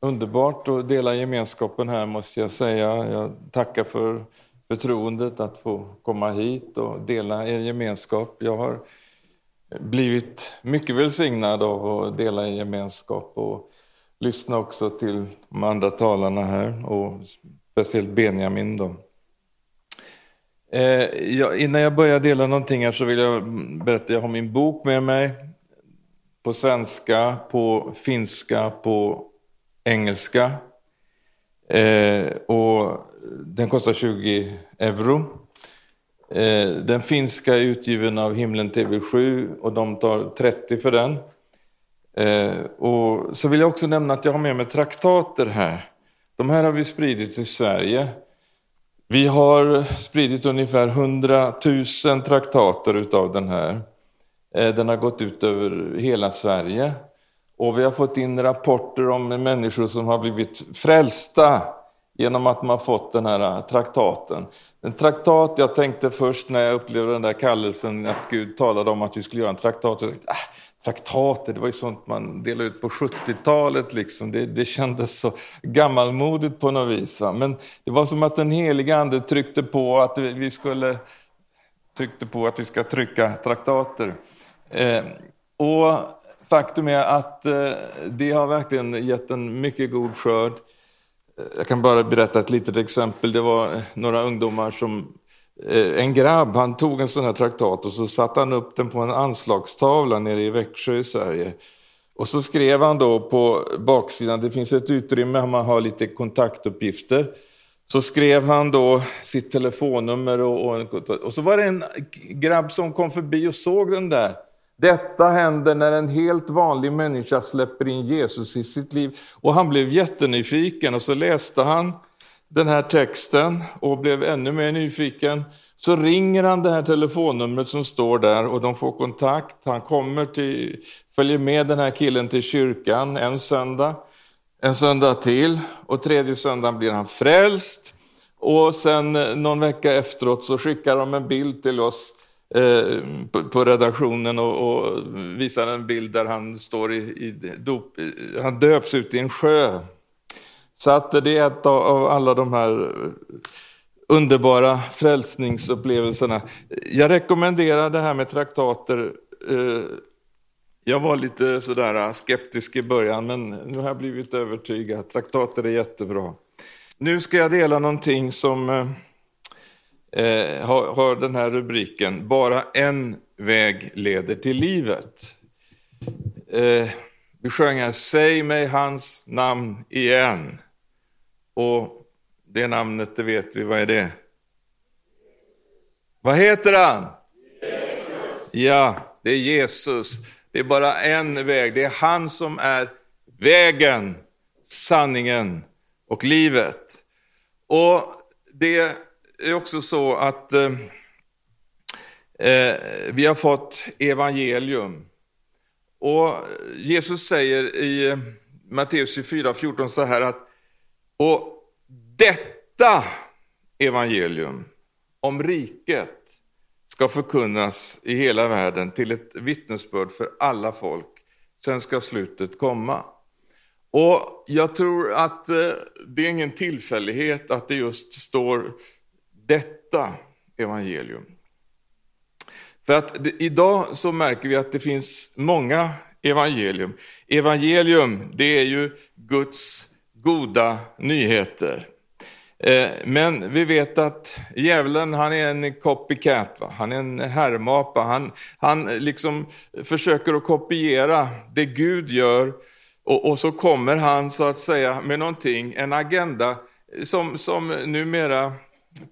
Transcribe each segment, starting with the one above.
underbart att dela gemenskapen här måste jag säga. Jag tackar för förtroendet att få komma hit och dela er gemenskap. Jag har blivit mycket välsignad av att dela er gemenskap och lyssna också till de andra talarna här och speciellt Benjamin. Då. Eh, jag, innan jag börjar dela någonting här så vill jag berätta, att jag har min bok med mig på svenska, på finska, på engelska. Eh, och den kostar 20 euro. Eh, den finska är utgiven av Himlen TV7 och de tar 30 för den. Eh, och så vill jag också nämna att jag har med mig traktater här. De här har vi spridit till Sverige. Vi har spridit ungefär 100 000 traktater utav den här. Eh, den har gått ut över hela Sverige. Och vi har fått in rapporter om människor som har blivit frälsta genom att man fått den här äh, traktaten. En traktat, jag tänkte först när jag upplevde den där kallelsen att Gud talade om att vi skulle göra en traktat. Jag tänkte, äh, traktater, det var ju sånt man delade ut på 70-talet. Liksom. Det, det kändes så gammalmodigt på något vis. Va? Men det var som att den heliga ande tryckte på att vi skulle tryckte på att vi ska trycka traktater. Eh, och faktum är att eh, det har verkligen gett en mycket god skörd. Eh, jag kan bara berätta ett litet exempel. Det var eh, några ungdomar som en grabb, han tog en sån här traktat och så satte han upp den på en anslagstavla nere i Växjö i Sverige. Och så skrev han då på baksidan, det finns ett utrymme, man har lite kontaktuppgifter. Så skrev han då sitt telefonnummer och, och, och så var det en grabb som kom förbi och såg den där. Detta händer när en helt vanlig människa släpper in Jesus i sitt liv. Och han blev jättenyfiken och så läste han den här texten och blev ännu mer nyfiken så ringer han det här telefonnumret som står där och de får kontakt. Han kommer till, följer med den här killen till kyrkan en söndag, en söndag till och tredje söndagen blir han frälst. Och sen eh, någon vecka efteråt så skickar de en bild till oss eh, på, på, redaktionen och, och, visar en bild där han står i, i dop, han döps ut i en sjö så att det är ett av alla de här underbara frälsningsupplevelserna. Jag rekommenderar det här med traktater. Eh, jag var lite sådär skeptisk i början, men nu har jag blivit övertygad. Traktater är jättebra. Nu ska jag dela någonting som eh, eh, har, har den här rubriken, Bara en väg leder till livet. Eh, vi sjöng här, Säg mig hans namn igen. Och det namnet, det vet vi, vad är det? Vad heter han? Jesus. Ja, det är Jesus. Det är bara en väg. Det är han som är vägen, sanningen och livet. Och det är också så att eh, eh, vi har fått evangelium. Och Jesus säger i Matteus 24, 14 så här att och detta evangelium om riket ska förkunnas i hela världen till ett vittnesbörd för alla folk. Sen ska slutet komma. Och jag tror att eh, det är ingen tillfällighet att det just står detta evangelium. För att idag så märker vi att det finns många evangelium. Evangelium, det är ju Guds goda nyheter. Eh, men vi vet att djävulen han är en copycat, va? han är en härmapa. Han, han liksom försöker att kopiera det Gud gör och, och, så kommer han så att säga med någonting, en agenda som, som numera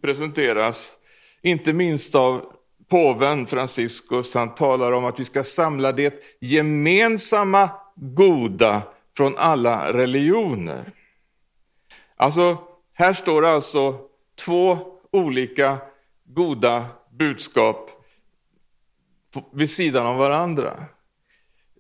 presenteras, inte minst av påven Franciscus. Han talar om att vi ska samla det gemensamma goda från alla religioner. Alltså, här står alltså två olika goda budskap vid sidan av varandra.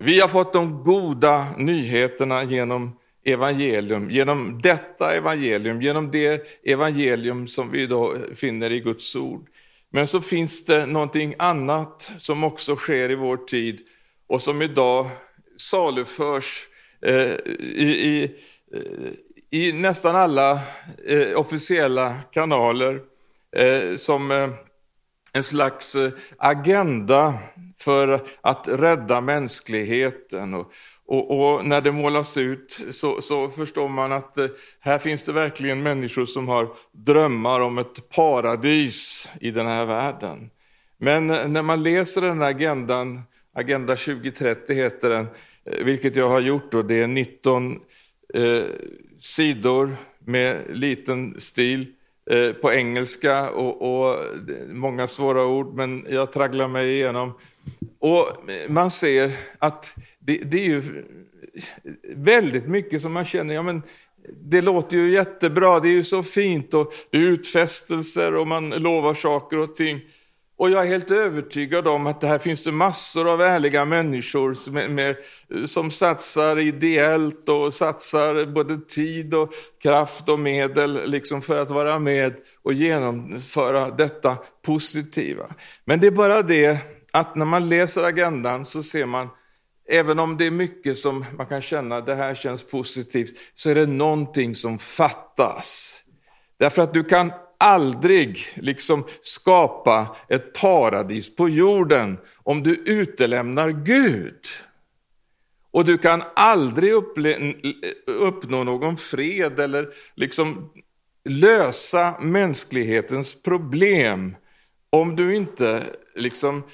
Vi har fått de goda nyheterna genom evangelium, genom detta evangelium, genom det evangelium som vi då finner i Guds ord. Men så finns det någonting annat som också sker i vår tid och som idag saluförs eh, i, i eh, i nästan alla eh, officiella kanaler eh, som en slags agenda för att rädda mänskligheten. Och, och, och, när det målas ut så, så, förstår man att eh, här finns det verkligen människor som har drömmar om ett paradis i den här världen. Men eh, när man läser den här agendan, Agenda 2030 heter den, eh, vilket jag har gjort då, det är 19 eh, sidor med liten stil eh, på engelska och, och många svåra ord, men jag tragglar mig igenom. Och man ser att det, det, är ju väldigt mycket som man känner, ja men det låter ju jättebra, det är ju så fint och det är utfästelser och man lovar saker och ting. Och jag är helt övertygad om att det här finns det massor av ärliga människor som, med, som satsar ideellt och satsar både tid och kraft och medel liksom för att vara med och genomföra detta positiva. Men det är bara det att när man läser agendan så ser man Även om det är mycket som man kan känna, det här känns positivt, så är det någonting som fattas. Därför att du kan aldrig liksom skapa ett paradis på jorden om du utelämnar Gud. Och du kan aldrig uppnå någon fred eller liksom lösa mänsklighetens problem om du inte liksom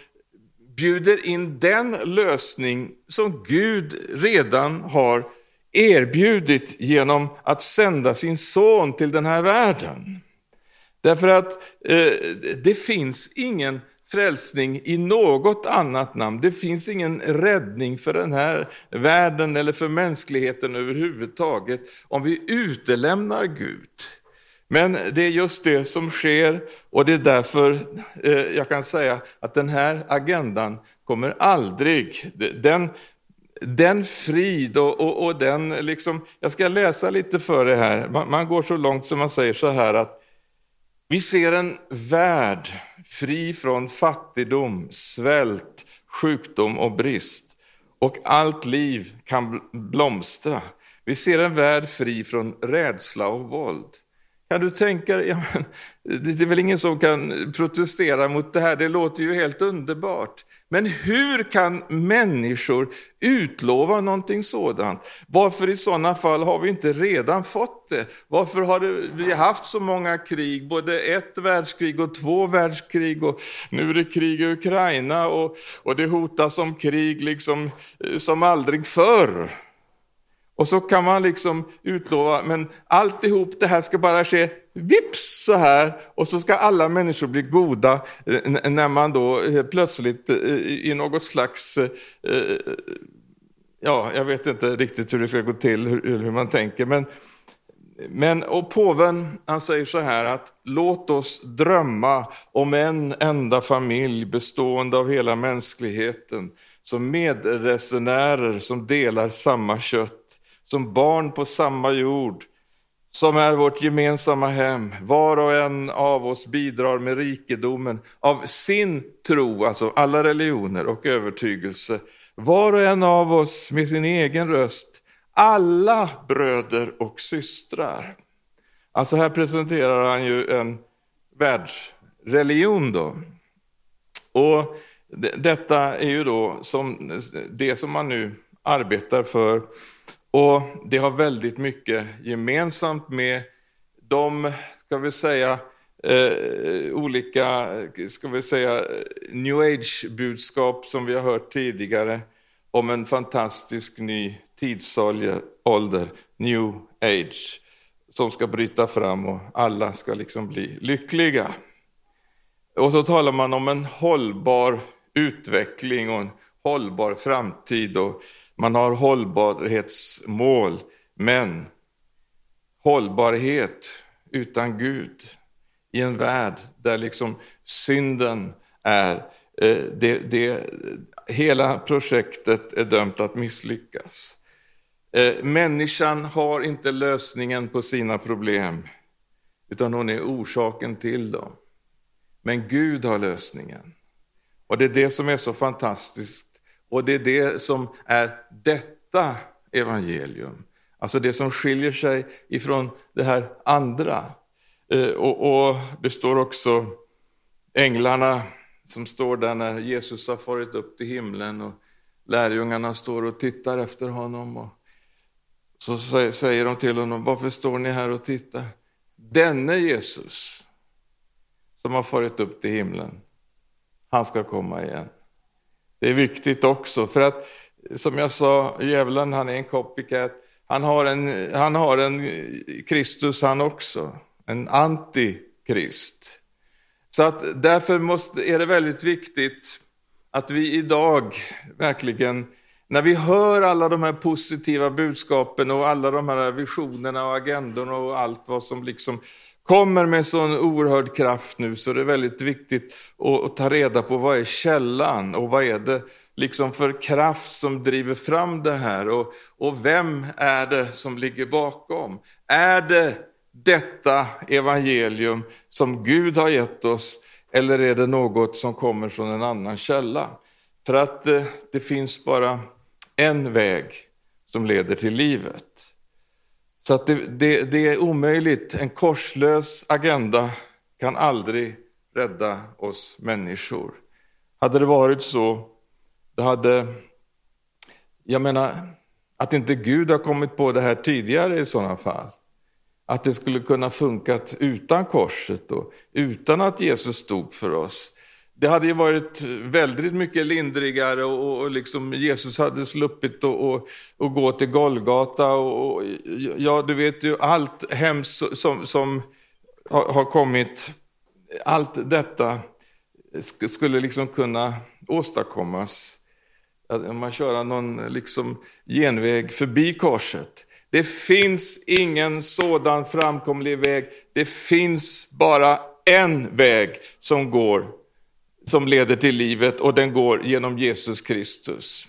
bjuder in den lösning som Gud redan har erbjudit genom att sända sin son till den här världen. Därför att eh, det finns ingen frälsning i något annat namn. Det finns ingen räddning för den här världen eller för mänskligheten överhuvudtaget om vi utelämnar Gud. Men det är just det som sker och det är därför eh, jag kan säga att den här agendan kommer aldrig, den, den frid och, och, och den liksom, jag ska läsa lite för det här, man, man går så långt som man säger så här att vi ser en värld fri från fattigdom, svält, sjukdom och brist. Och allt liv kan blomstra. Vi ser en värld fri från rädsla och våld. Kan du tänka dig, ja, det är väl ingen som kan protestera mot det här, det låter ju helt underbart. Men hur kan människor utlova någonting sådant? Varför i sådana fall har vi inte redan fått det? Varför har det, vi haft så många krig, både ett världskrig och två världskrig och nu är det krig i Ukraina och, och det hotas om krig liksom, eh, som aldrig förr. Och så kan man liksom utlova, men alltihop det här ska bara ske vips så här och så ska alla människor bli goda eh, när man då eh, plötsligt eh, i något slags, ja, jag vet inte riktigt hur det ska gå till, hur, man tänker, men men och påven han säger så här att låt oss drömma om en enda familj bestående av hela mänskligheten som medresenärer som delar samma kött som barn på samma jord, som är vårt gemensamma hem. Var och en av oss bidrar med rikedomen av sin tro, alltså alla religioner och övertygelse. Var och en av oss med sin egen röst, alla bröder och systrar. Alltså här presenterar han ju en världsreligion då. Och detta är ju då som det som man nu arbetar för och det har väldigt mycket gemensamt med de, ska vi säga, eh, olika, ska vi säga, new age-budskap som vi har hört tidigare om en fantastisk ny tidsålder, new age, som ska bryta fram och alla ska liksom bli lyckliga. Och så talar man om en hållbar utveckling och en hållbar framtid. Och man har hållbarhetsmål, men hållbarhet utan Gud i en värld där liksom synden är, eh, det, det, hela projektet är dömt att misslyckas. Eh, människan har inte lösningen på sina problem, utan hon är orsaken till dem. Men Gud har lösningen. Och det är det som är så fantastiskt och det är det som är detta evangelium. Alltså det som skiljer sig ifrån det här andra. Eh, och, och det står också änglarna som står där när Jesus har farit upp till himlen och lärjungarna står och tittar efter honom. Och så säger de till honom, varför står ni här och tittar? Denne Jesus som har farit upp till himlen, han ska komma igen. Det är viktigt också, för att som jag sa, djävulen han är en copycat. Han har en, han har en Kristus han också, en antikrist. Så att därför måste, är det väldigt viktigt att vi idag verkligen, när vi hör alla de här positiva budskapen och alla de här visionerna och agendorna och allt vad som liksom kommer med sån oerhörd kraft nu så det är väldigt viktigt att, att, ta reda på vad är källan och vad är det liksom för kraft som driver fram det här och, och vem är det som ligger bakom? Är det detta evangelium som Gud har gett oss eller är det något som kommer från en annan källa? För att det, det finns bara en väg som leder till livet. Så att det, det, det, är omöjligt. En korslös agenda kan aldrig rädda oss människor. Hade det varit så, då hade, jag menar, att inte Gud har kommit på det här tidigare i sådana fall. Att det skulle kunna funkat utan korset och utan att Jesus stod för oss. Det hade ju varit väldigt mycket lindrigare och, och liksom Jesus hade sluppit att gå till Golgata. Och, och, ja, du vet ju allt hemskt som, som har, har kommit. Allt detta skulle liksom kunna åstadkommas. Om man kör någon liksom genväg förbi korset. Det finns ingen sådan framkomlig väg. Det finns bara en väg som går som leder till livet och den går genom Jesus Kristus.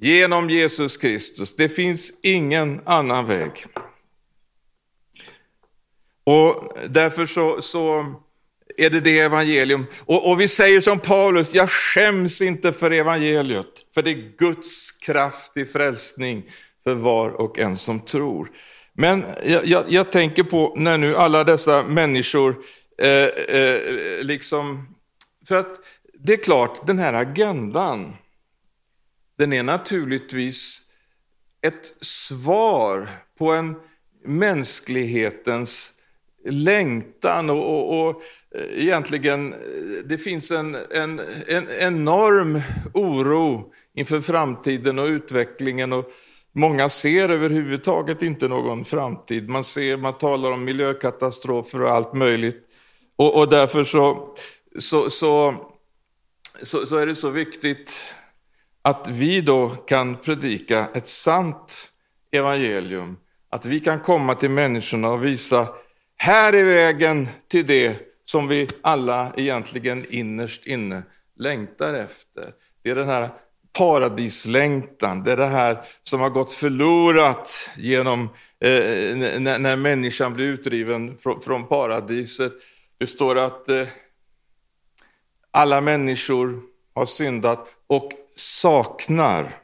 Genom Jesus Kristus. Det finns ingen annan väg. Och därför så, så är det det evangelium. Och, och, vi säger som Paulus, jag skäms inte för evangeliet, för det är Guds kraft i frälsning för var och en som tror. Men jag, jag, jag tänker på när nu alla dessa människor eh, eh, liksom för att det är klart, den här agendan, den är naturligtvis ett svar på en mänsklighetens längtan och, och, och eh, egentligen eh, det finns en, en, en enorm oro inför framtiden och utvecklingen. Och många ser överhuvudtaget inte någon framtid. Man, ser, man talar om miljökatastrofer och allt möjligt. Och, och därför så så, så, så, så är det så viktigt att vi då kan predika ett sant evangelium. Att vi kan komma till människorna och visa, här är vägen till det som vi alla egentligen innerst inne längtar efter. Det är den här paradislängtan, det är det här som har gått förlorat genom eh, när, när människan blir utdriven från, från paradiset. Det står att eh, alla människor har syndat och saknar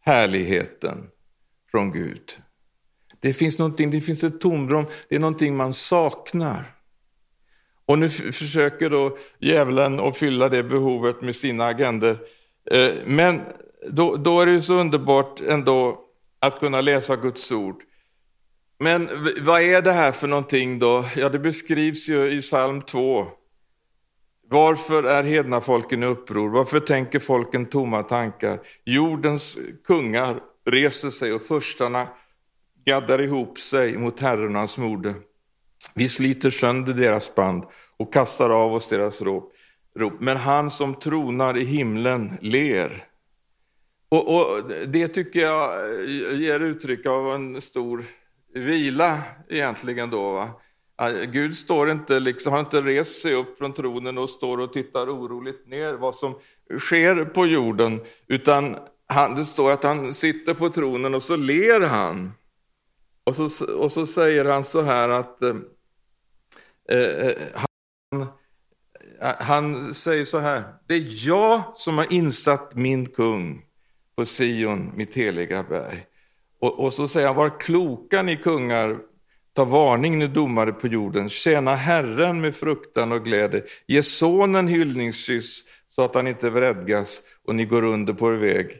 härligheten från Gud. Det finns, någonting, det finns ett tomrum, det är någonting man saknar. Och nu försöker då djävulen att fylla det behovet med sina agender. Eh, men då, då är det så underbart ändå att kunna läsa Guds ord. Men vad är det här för någonting då? Ja, det beskrivs ju i psalm 2. Varför är hedna folken i uppror? Varför tänker folken tomma tankar? Jordens kungar reser sig och förstarna gaddar ihop sig mot Herren och hans mode. Vi sliter sönder deras band och kastar av oss deras rop. Men han som tronar i himlen ler. Och, och Det tycker jag ger uttryck av en stor vila egentligen då. Va? Gud står inte, liksom, har inte rest sig upp från tronen och står och tittar oroligt ner vad som sker på jorden, utan han, det står att han sitter på tronen och så ler han. Och så, och så säger han så här att eh, eh han, han säger så här, det är jag som har insatt min kung på Sion, mitt heliga berg. Och, och så säger han, var kloka ni kungar, ta varning nu domare på jorden, tjäna Herren med fruktan och glädje, ge sonen hyllningskyss så att han inte vredgas och ni går under på er väg.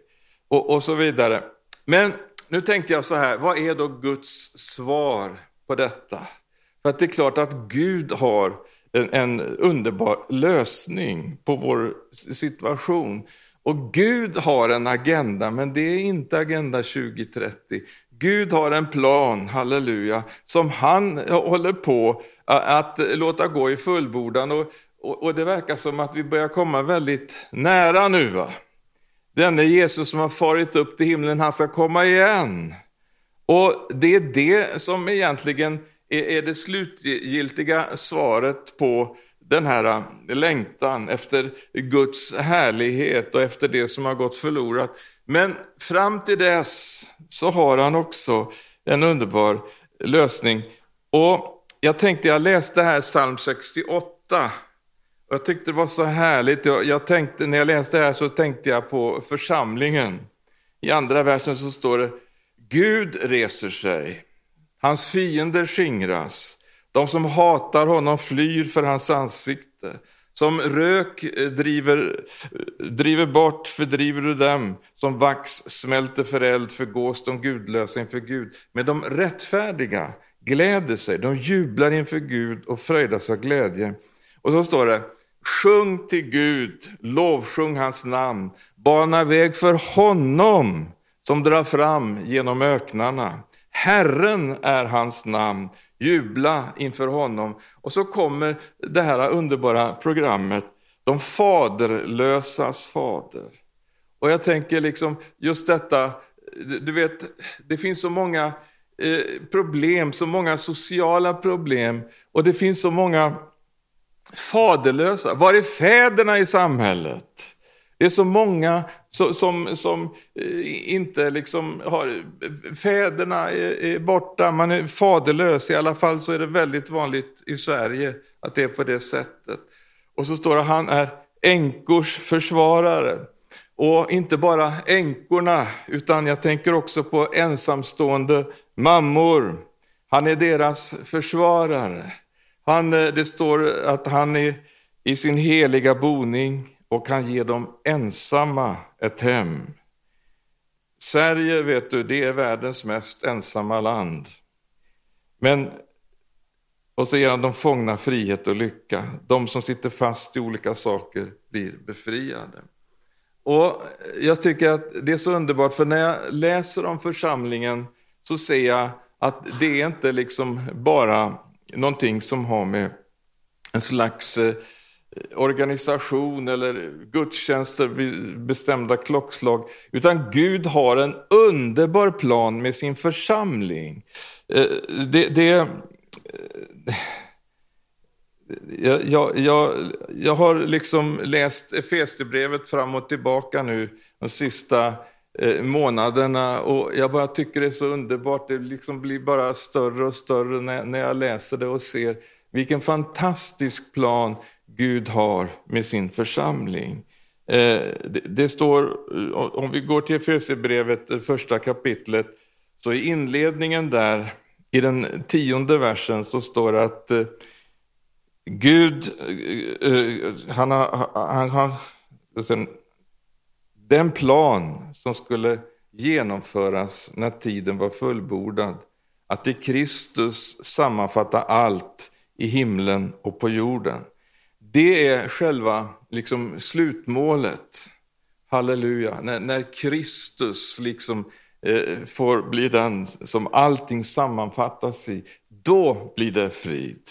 Och, och så vidare. Men nu tänkte jag så här, vad är då Guds svar på detta? För att det är klart att Gud har en, en underbar lösning på vår situation. Och Gud har en agenda, men det är inte Agenda 2030. Gud har en plan, halleluja, som han håller på att låta gå i fullbordan. Och, och, och det verkar som att vi börjar komma väldigt nära nu. Va? Denne Jesus som har farit upp till himlen, han ska komma igen. Och det är det som egentligen är det slutgiltiga svaret på den här längtan efter Guds härlighet och efter det som har gått förlorat. Men fram till dess så har han också en underbar lösning. Och jag tänkte, jag läste här psalm 68 och jag tyckte det var så härligt. Jag, jag tänkte, när jag läste här så tänkte jag på församlingen. I andra versen så står det, Gud reser sig, hans fiender skingras, de som hatar honom flyr för hans ansikte. Som rök eh, driver, eh, driver bort fördriver du dem, som vax smälter för eld förgås de gudlösa inför Gud. Men de rättfärdiga gläder sig, de jublar inför Gud och fröjdas av glädje. Och så står det, sjung till Gud, lovsjung hans namn, bana väg för honom som drar fram genom öknarna. Herren är hans namn, jubla inför honom. Och så kommer det här underbara programmet, De faderlösas fader. Och jag tänker liksom just detta, du vet, det finns så många eh, problem, så många sociala problem och det finns så många faderlösa. Var är fäderna i samhället? Det är så många som, som, som inte liksom har, fäderna är, är, borta, man är faderlös. I alla fall så är det väldigt vanligt i Sverige att det är på det sättet. Och så står det han är änkors försvarare. Och inte bara änkorna, utan jag tänker också på ensamstående mammor. Han är deras försvarare. Han, eh, det står att han är i sin heliga boning och kan ge dem ensamma ett hem. Sverige, vet du, det är världens mest ensamma land. Men, och så ger han de fångna frihet och lycka. De som sitter fast i olika saker blir befriade. Och jag tycker att det är så underbart, för när jag läser om församlingen så ser jag att det är inte liksom bara någonting som har med en slags eh, organisation eller gudstjänster vid bestämda klockslag, utan Gud har en underbar plan med sin församling. Eh, det, det, eh, jag, jag, jag har liksom läst Efesierbrevet fram och tillbaka nu de sista eh, månaderna och jag bara tycker det är så underbart. Det liksom blir bara större och större när, när jag läser det och ser vilken fantastisk plan Gud har med sin församling. Eh, det står, eh, om vi går till Efesierbrevet, första kapitlet, så i inledningen där, i den tionde versen, så står det att eh, Gud, han har, han har den plan som skulle genomföras när tiden var fullbordad, att i Kristus sammanfatta allt i himlen och på jorden. Det är själva liksom, slutmålet. Halleluja. När, när Kristus liksom, eh, får bli den som allting sammanfattas i, då blir det frid.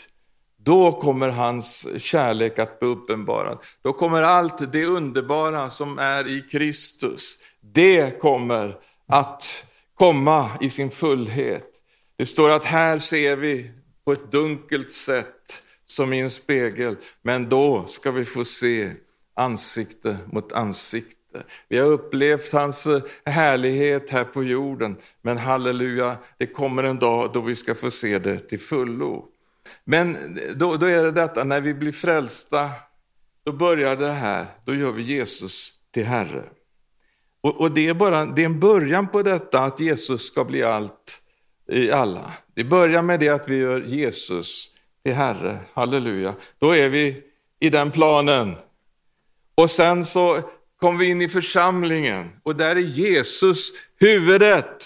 Då kommer hans kärlek att bli uppenbarad. Då kommer allt det underbara som är i Kristus, det kommer att komma i sin fullhet. Det står att här ser vi på ett dunkelt sätt som i en spegel. Men då ska vi få se ansikte mot ansikte. Vi har upplevt hans eh, härlighet här på jorden, men halleluja, det kommer en dag då vi ska få se det till fullo. Men eh, då, då är det detta, när vi blir frälsta, då börjar det här, då gör vi Jesus till Herre. Och, och, det, är bara, det är en början på detta att Jesus ska bli allt i alla. Det börjar med det att vi gör Jesus till Herre, halleluja. Då är vi i den planen. Och sen så kommer vi in i församlingen och där är Jesus huvudet.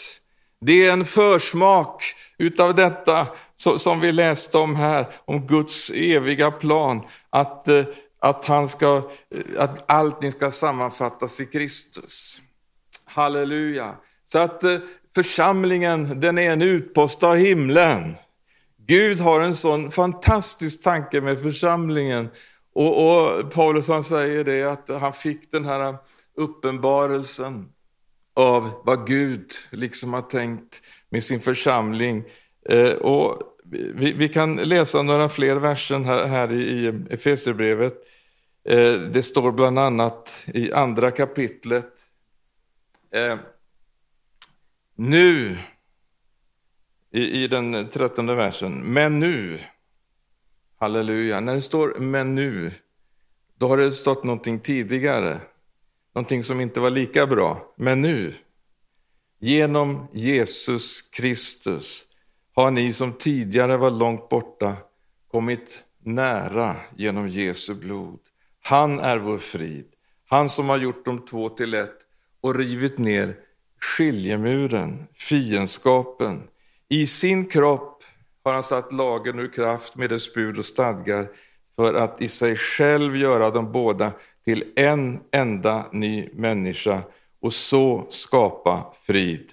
Det är en försmak utav detta som vi läste om här, om Guds eviga plan. Att, eh, att, han ska, eh, att allting ska sammanfattas i Kristus. Halleluja. Så att eh, församlingen, den är en utpost av himlen. Gud har en sån fantastisk tanke med församlingen. Och, och Paulus han säger det att han fick den här uppenbarelsen av vad Gud liksom har tänkt med sin församling. Eh, och vi, vi, kan läsa några fler verser här, här i Efesierbrevet. Eh, det står bland annat i andra kapitlet. Eh, nu, i, i den trettonde versen, men nu, halleluja, när det står men nu, då har det stått någonting tidigare, någonting som inte var lika bra, men nu, genom Jesus Kristus har ni som tidigare var långt borta kommit nära genom Jesu blod. Han är vår frid, han som har gjort de två till ett och rivit ner skiljemuren, fiendskapen. I sin kropp har han satt lagen ur kraft med dess bud och stadgar för att i sig själv göra dem båda till en enda ny människa och så skapa frid.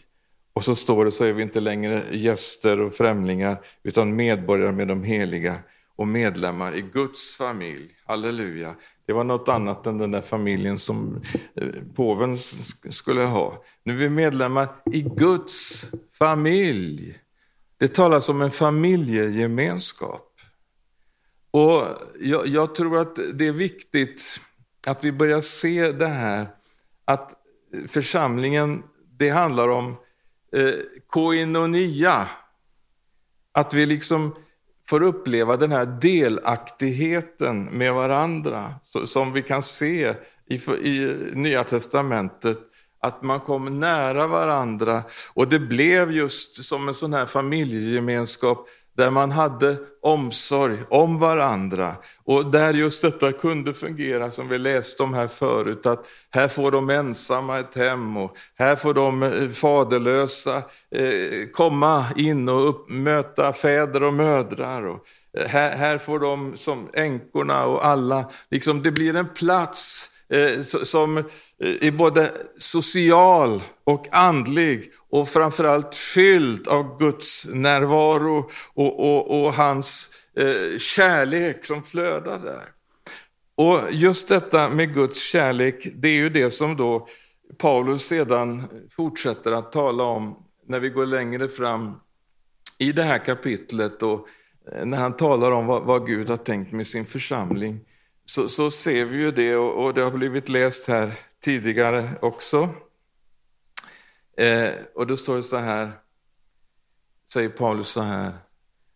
Och så står det så är vi inte längre gäster och främlingar utan medborgare med de heliga och medlemmar i Guds familj. Halleluja. Det var något annat än den där familjen som eh, påven skulle ha. Nu är vi medlemmar i Guds familj. Det talas om en familjegemenskap. Och jag, jag tror att det är viktigt att vi börjar se det här att församlingen, det handlar om eh, koinonia. Att vi liksom får uppleva den här delaktigheten med varandra som vi kan se i, i Nya Testamentet att man kom nära varandra och det blev just som en sån här familjegemenskap där man hade omsorg om varandra och där just detta kunde fungera som vi läste om här förut, att här får de ensamma ett hem och här får de eh, faderlösa eh, komma in och upp, möta fäder och mödrar. Och eh, här, här får de som änkorna och alla, liksom, det blir en plats Eh, som eh, är både social och andlig och framförallt fylld av Guds närvaro och, och, och hans eh, kärlek som flödar där. Och just detta med Guds kärlek, det är ju det som då Paulus sedan fortsätter att tala om när vi går längre fram i det här kapitlet och när han talar om vad, vad Gud har tänkt med sin församling så, så ser vi ju det och, och det har blivit läst här tidigare också. Eh, och då står det så här, säger Paulus så här,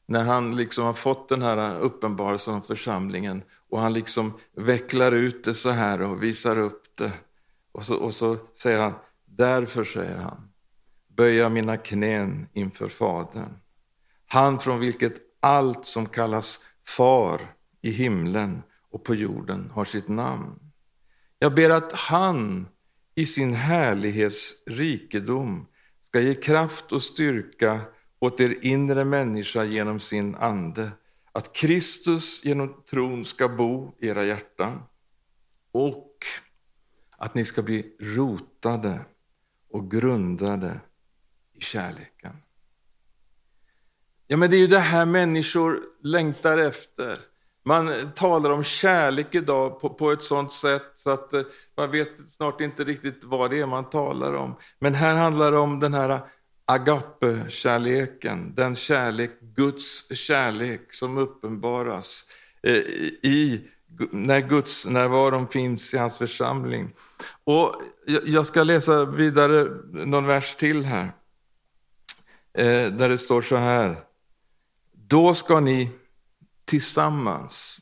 när han liksom har fått den här uppenbarelsen om församlingen och han liksom vecklar ut det så här och visar upp det. Och så, och så säger han, därför säger han, böja mina knän inför Fadern. Han från vilket allt som kallas far i himlen och på jorden har sitt namn. Jag ber att han i sin härlighets rikedom ska ge kraft och styrka åt er inre människa genom sin ande, att Kristus genom tron ska bo i era hjärtan och att ni ska bli rotade och grundade i kärleken. Ja, men det är ju det här människor längtar efter. Man talar om kärlek idag på, på ett sådant sätt så att eh, man vet snart inte riktigt vad det är man talar om. Men här handlar det om den här agape-kärleken, den kärlek, Guds kärlek som uppenbaras eh, i, när Guds närvaron finns i hans församling. Och jag ska läsa vidare någon vers till här, eh, där det står så här. Då ska ni tillsammans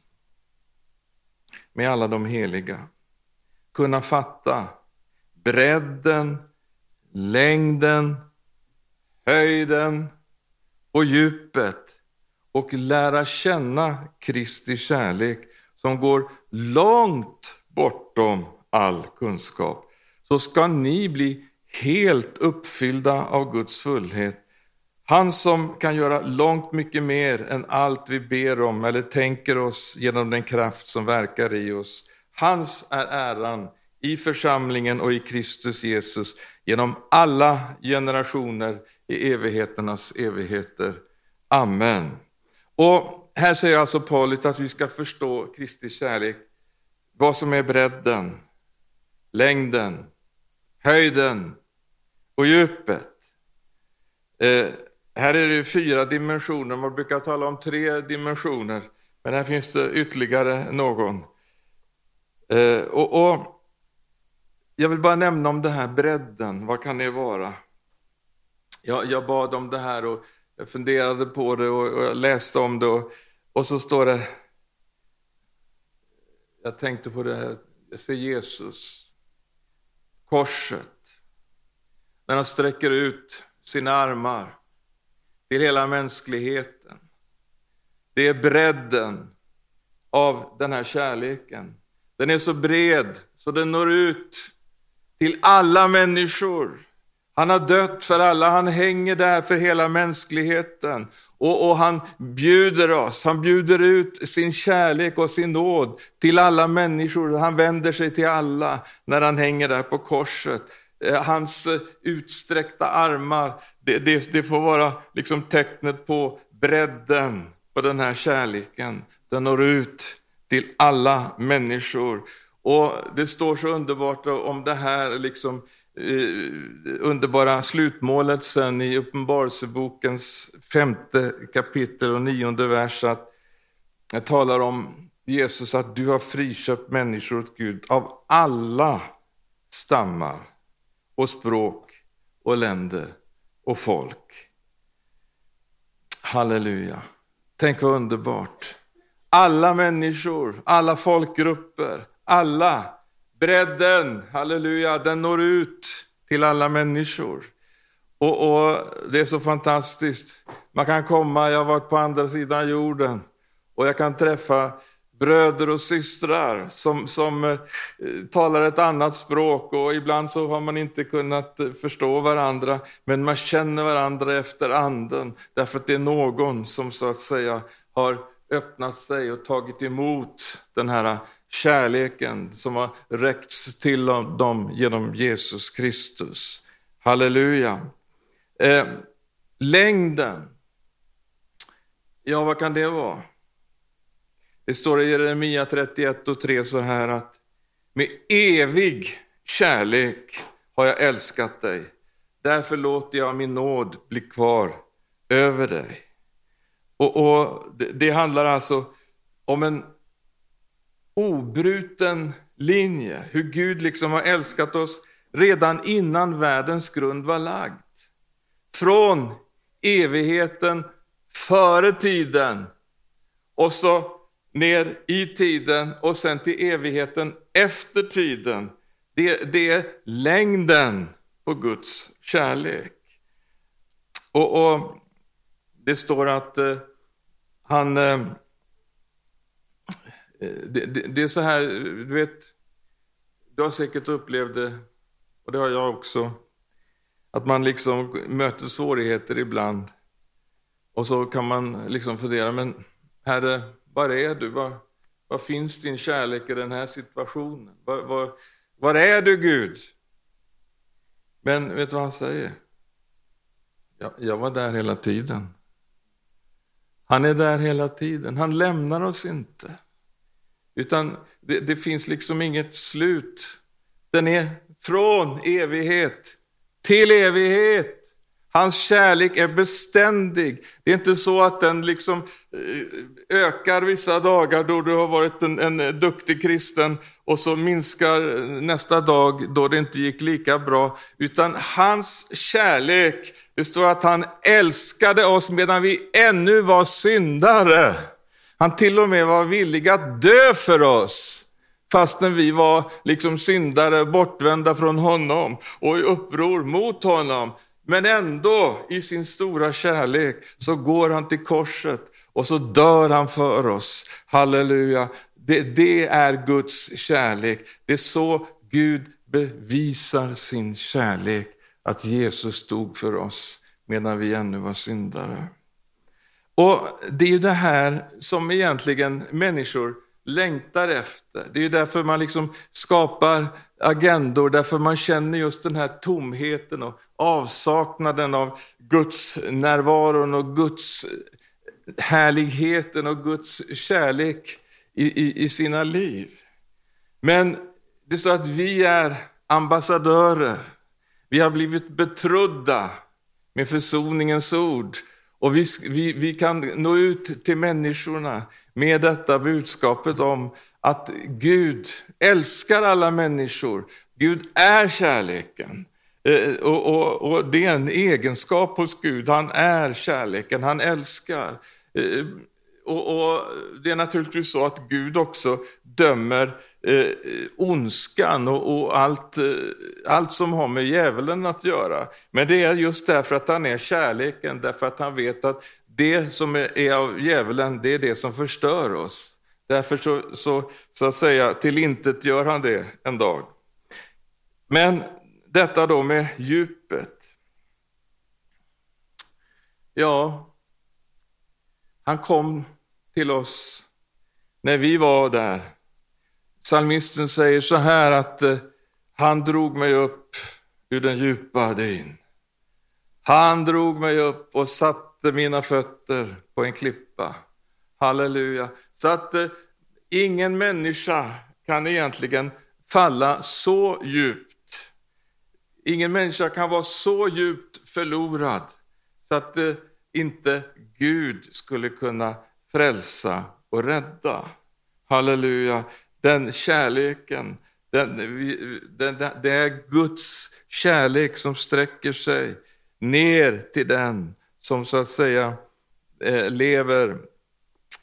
med alla de heliga kunna fatta bredden, längden, höjden och djupet och lära känna Kristi kärlek som går långt bortom all kunskap, så ska ni bli helt uppfyllda av Guds fullhet. Han som kan göra långt mycket mer än allt vi ber om eller tänker oss genom den kraft som verkar i oss. Hans är äran i församlingen och i Kristus Jesus genom alla generationer i evigheternas evigheter. Amen. Och här säger alltså Paulus att vi ska förstå Kristi kärlek, vad som är bredden, längden, höjden och djupet. Eh, här är det fyra dimensioner, man brukar tala om tre dimensioner, men här finns det ytterligare någon. Eh, och, och, Jag vill bara nämna om det här bredden, vad kan det vara? Jag, jag bad om det här och jag funderade på det och, och jag läste om det och, och, så står det, jag tänkte på det här, jag ser Jesus, korset, när han sträcker ut sina armar till hela mänskligheten. Det är bredden av den här kärleken. Den är så bred så den når ut till alla människor. Han har dött för alla, han hänger där för hela mänskligheten. Och, och, han bjuder oss, han bjuder ut sin kärlek och sin nåd till alla människor. Han vänder sig till alla när han hänger där på korset. Eh, hans eh, utsträckta armar, det, det, det får vara liksom tecknet på bredden på den här kärleken. Den når ut till alla människor. Och Det står så underbart om det här liksom Eh, underbara slutmålet sen i Uppenbarelsebokens femte kapitel och nionde vers att jag talar om Jesus att du har friköpt människor åt Gud av alla stammar och språk och länder och folk. Halleluja. Tänk vad underbart. Alla människor, alla folkgrupper, alla Bredden, halleluja, den når ut till alla människor. Och, och, Det är så fantastiskt. Man kan komma, jag har varit på andra sidan jorden, och jag kan träffa bröder och systrar som, som eh, talar ett annat språk och ibland så har man inte kunnat eh, förstå varandra, men man känner varandra efter anden, därför att det är någon som så att säga har öppnat sig och tagit emot den här eh, kärleken som har räckts till dem genom Jesus Kristus. Halleluja. Eh, längden, ja vad kan det vara? Det står i Jeremia 31 och 3 så här att med evig kärlek har jag älskat dig. Därför låter jag min nåd bli kvar över dig. Och, och det, det handlar alltså om en obruten linje, hur Gud liksom har älskat oss redan innan världens grund var lagd. Från evigheten före tiden och så ner i tiden och sen till evigheten efter tiden. Det, det är längden på Guds kärlek. Och, och Det står att eh, han eh, eh, det, det, det, är så här, du vet, du har säkert upplevt det, och det har jag också, att man liksom möter svårigheter ibland. Och så kan man liksom fundera, men Herre, var är du? Var, var finns din kärlek i den här situationen? Var, var, var är du Gud? Men vet du vad han säger? Jag, jag var där hela tiden. Han är där hela tiden. Han lämnar oss inte. Utan det, det finns liksom inget slut. Den är från evighet till evighet. Hans kärlek är beständig. Det är inte så att den liksom eh, ökar vissa dagar då du har varit en, en duktig kristen och så minskar nästa dag då det inte gick lika bra. Utan hans kärlek, det står att han älskade oss medan vi ännu var syndare. Han till och med var villig att dö för oss. Fastän vi var liksom syndare, bortvända från honom och i uppror mot honom. Men ändå i sin stora kärlek så går han till korset och så dör han för oss. Halleluja. Det, det är Guds kärlek. Det är så Gud bevisar sin kärlek, att Jesus dog för oss medan vi ännu var syndare. Och Det är ju det här som egentligen människor längtar efter. Det är därför man liksom skapar agendor, därför man känner just den här tomheten och avsaknaden av Guds närvaron och Guds härligheten och Guds kärlek i, i, i sina liv. Men det är så att vi är ambassadörer. Vi har blivit betrodda med försoningens ord. Och vi, vi, vi kan nå ut till människorna med detta budskapet om att Gud älskar alla människor. Gud är kärleken. Eh, och, och, och, Det är en egenskap hos Gud. Han är kärleken, han älskar. Eh, och, och Det är naturligtvis så att Gud också dömer eh, ondskan och, och allt, eh, allt som har med djävulen att göra. Men det är just därför att han är kärleken, därför att han vet att det som är av djävulen, det är det som förstör oss. Därför så, så, så att säga tillintet gör han det en dag. Men detta då med djupet. Ja, han kom till oss när vi var där. Salmisten säger så här att eh, han drog mig upp ur den djupa dyn. Han drog mig upp och satte mina fötter på en klippa. Halleluja. Så att eh, ingen människa kan egentligen falla så djupt. Ingen människa kan vara så djupt förlorad så att eh, inte Gud skulle kunna frälsa och rädda. Halleluja. Den kärleken, den, den, det är Guds kärlek som sträcker sig ner till den som så att säga eh, lever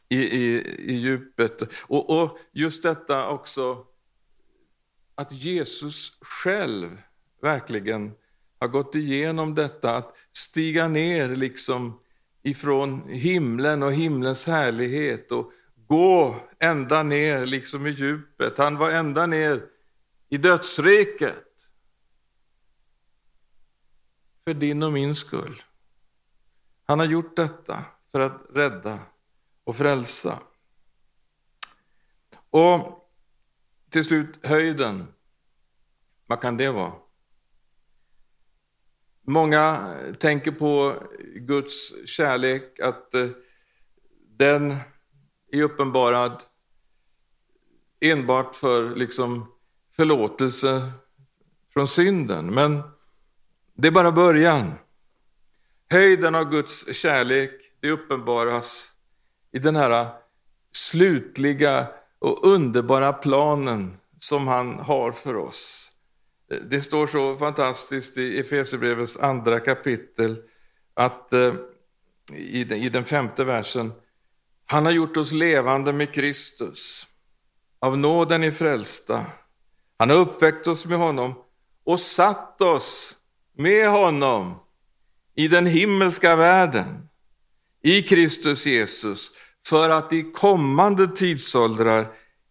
i, i, i djupet. Och, och just detta också att Jesus själv verkligen har gått igenom detta, att stiga ner liksom ifrån himlen och himlens härlighet och gå ända ner liksom i djupet. Han var ända ner i dödsriket. För din och min skull. Han har gjort detta för att rädda och frälsa. Och till slut höjden. Vad kan det vara? Många tänker på Guds kärlek, att eh, den är uppenbarad enbart för liksom förlåtelse från synden. Men det är bara början. Höjden av Guds kärlek, det uppenbaras i den här slutliga och underbara planen som han har för oss. Det står så fantastiskt i Efesierbrevets andra kapitel att eh, i den femte versen, han har gjort oss levande med Kristus. Av nåden är frälsta. Han har uppväckt oss med honom och satt oss med honom i den himmelska världen, i Kristus Jesus, för att i kommande tidsåldrar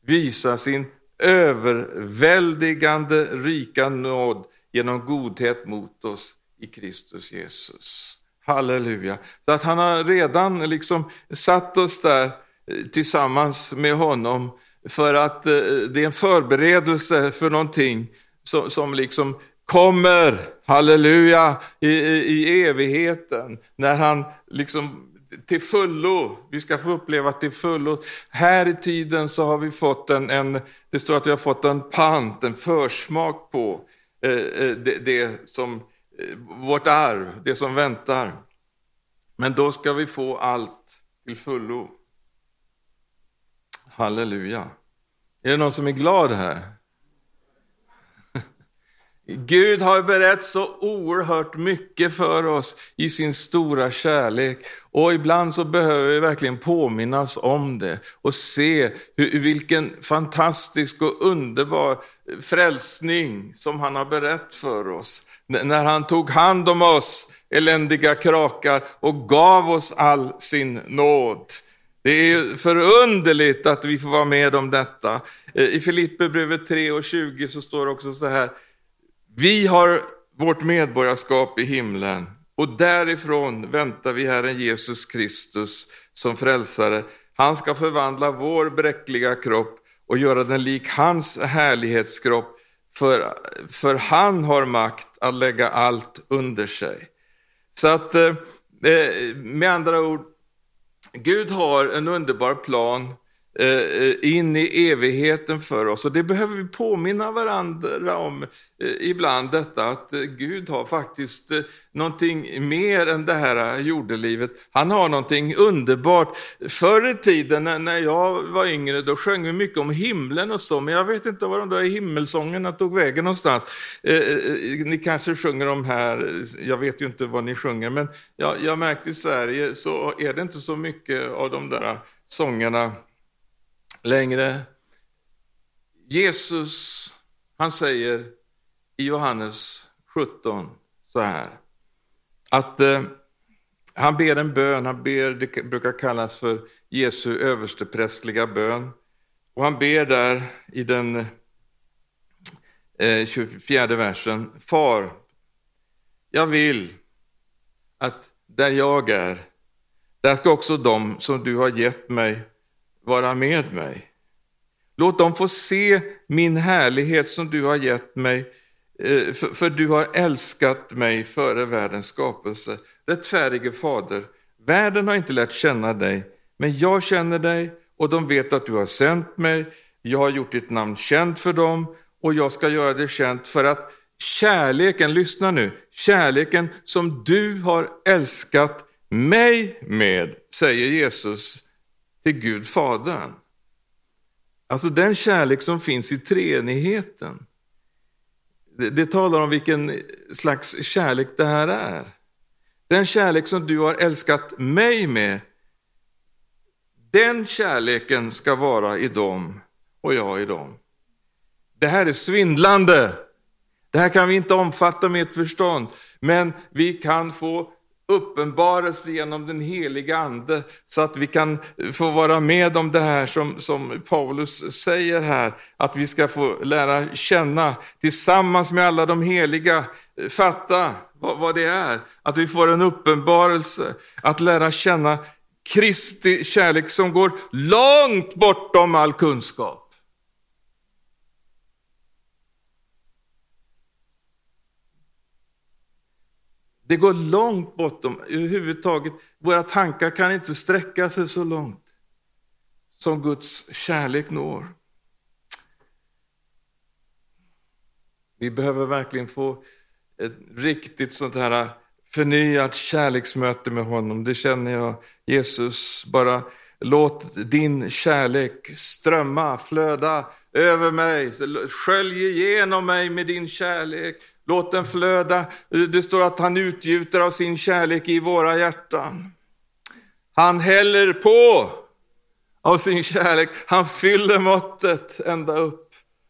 visa sin överväldigande rika nåd genom godhet mot oss i Kristus Jesus. Halleluja. Så att han har redan liksom satt oss där eh, tillsammans med honom för att eh, det är en förberedelse för någonting som, som liksom kommer, halleluja, i, i, i evigheten. När han liksom till fullo, vi ska få uppleva till fullo. Här i tiden så har vi fått en, en det står att vi har fått en pant, en försmak på eh, eh det, det, som, eh, vårt arv, det som väntar. Men då ska vi få allt till fullo. Halleluja. Är det någon som är glad här? Gud har berättat så oerhört mycket för oss i sin stora kärlek. Och ibland så behöver vi verkligen påminnas om det och se hur, vilken fantastisk och underbar frälsning som han har berättat för oss. När han tog hand om oss eländiga krakar och gav oss all sin nåd. Det är förunderligt att vi får vara med om detta. I Filipperbrevet 3 och 20 så står det också så här. Vi har vårt medborgarskap i himlen och därifrån väntar vi Herren Jesus Kristus som frälsare. Han ska förvandla vår bräckliga kropp och göra den lik hans härlighetskropp, för, för han har makt att lägga allt under sig. Så att eh, eh, med andra ord, Gud har en underbar plan Eh, eh, in i evigheten för oss. Och det behöver vi påminna varandra om eh, ibland, detta att Gud har faktiskt någonting mer än det här jordelivet. Han har någonting underbart. Förr i tiden när jag var yngre, då sjöng vi mycket om himlen och så, men jag vet inte var de där himmelsångerna tog vägen någonstans. Ni kanske sjunger om här, jag vet ju inte vad ni sjunger, men jag, jag märkte i Sverige så är det inte så mycket av de där sångerna längre. Jesus, han säger i Johannes 17 så här, att eh, han ber en bön, han ber, det brukar kallas för Jesu översteprästliga bön. Och han ber där i den eh, 24 versen, Far, jag vill att där jag är, där ska också de som du har gett mig vara med mig. Låt dem få se min härlighet som du har gett mig, eh, för, du har älskat mig före världens skapelse. Rättfärdige Fader, världen har inte lärt känna dig, men jag känner dig och de vet att du har sänt mig. Jag har gjort ditt namn känt för dem och jag ska göra det känt för att kärleken, lyssna nu, kärleken som du har älskat mig med, säger Jesus till Gud Fadern. Alltså den kärlek som finns i treenigheten. Det, det talar om vilken slags kärlek det här är. Den kärlek som du har älskat mig med, den kärleken ska vara i dem och jag i dem. Det här är svindlande. Det här kan vi inte omfatta med ett förstånd, men vi kan få uppenbarelse genom den heliga ande så att vi kan eh, få vara med om det här som, som Paulus säger här, att vi ska få lära känna tillsammans med alla de heliga, eh, fatta vad, vad det är, att vi får en uppenbarelse, att lära känna Kristi kärlek som går långt bortom all kunskap. Det går långt bortom, överhuvudtaget, våra tankar kan inte sträcka sig så långt som Guds kärlek når. Vi behöver verkligen få ett riktigt sånt här förnyat kärleksmöte med honom. Det känner jag. Jesus, bara låt din kärlek strömma, flöda över mig. Skölj igenom mig med din kärlek. Låt den flöda. Det står att han utgjuter av sin kärlek i våra hjärtan. Han häller på av sin kärlek. Han fyller måttet ända upp.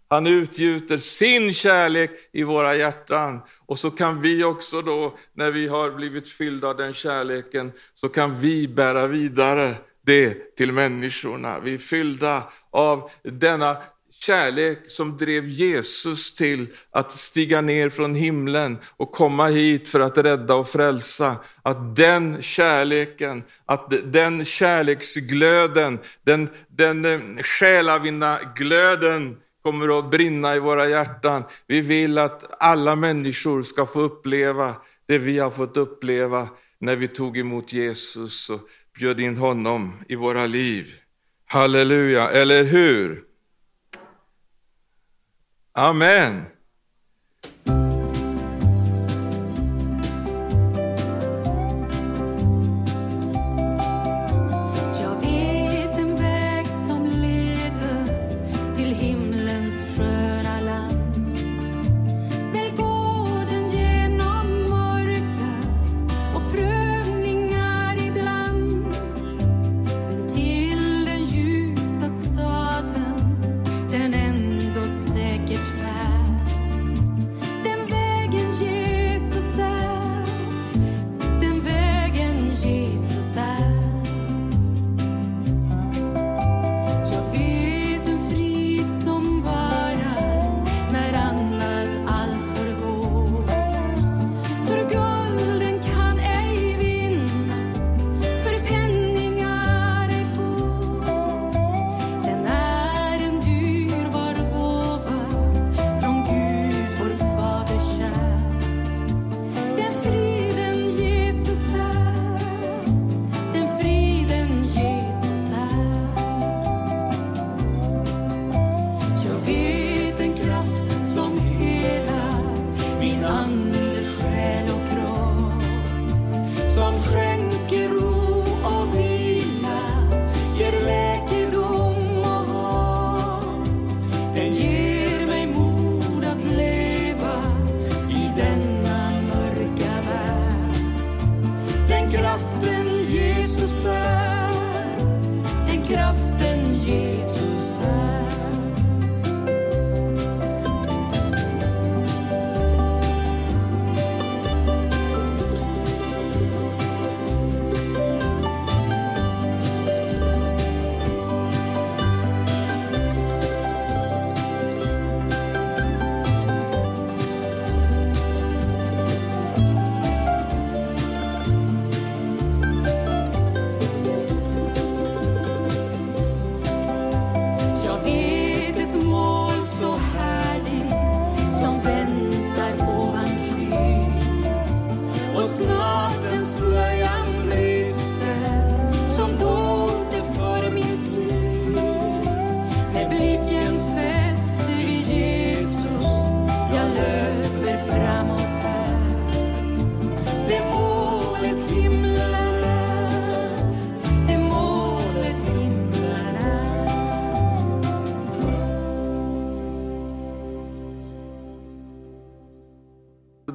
Han utgjuter sin kärlek i våra hjärtan. Och så kan vi också då, när vi har blivit fyllda av den kärleken, så kan vi bära vidare det till människorna. Vi är fyllda av denna kärlek som drev Jesus till att stiga ner från himlen och komma hit för att rädda och frälsa. Att den kärleken, att den kärleksglöden, den, den eh, själavinna glöden kommer att brinna i våra hjärtan. Vi vill att alla människor ska få uppleva det vi har fått uppleva när vi tog emot Jesus och bjöd in honom i våra liv. Halleluja, eller hur? Amen.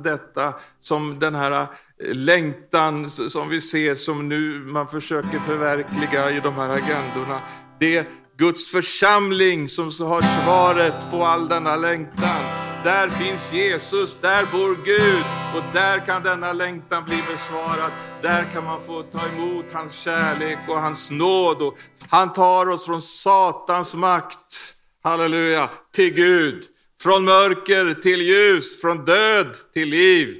Detta som den här eh, längtan som vi ser som nu man försöker förverkliga i de här agendorna. Det är Guds församling som har svaret på all denna längtan. Där finns Jesus, där bor Gud och där kan denna längtan bli besvarad. Där kan man få ta emot hans kärlek och hans nåd. Och han tar oss från Satans makt, halleluja, till Gud. Från mörker till ljus, från död till liv.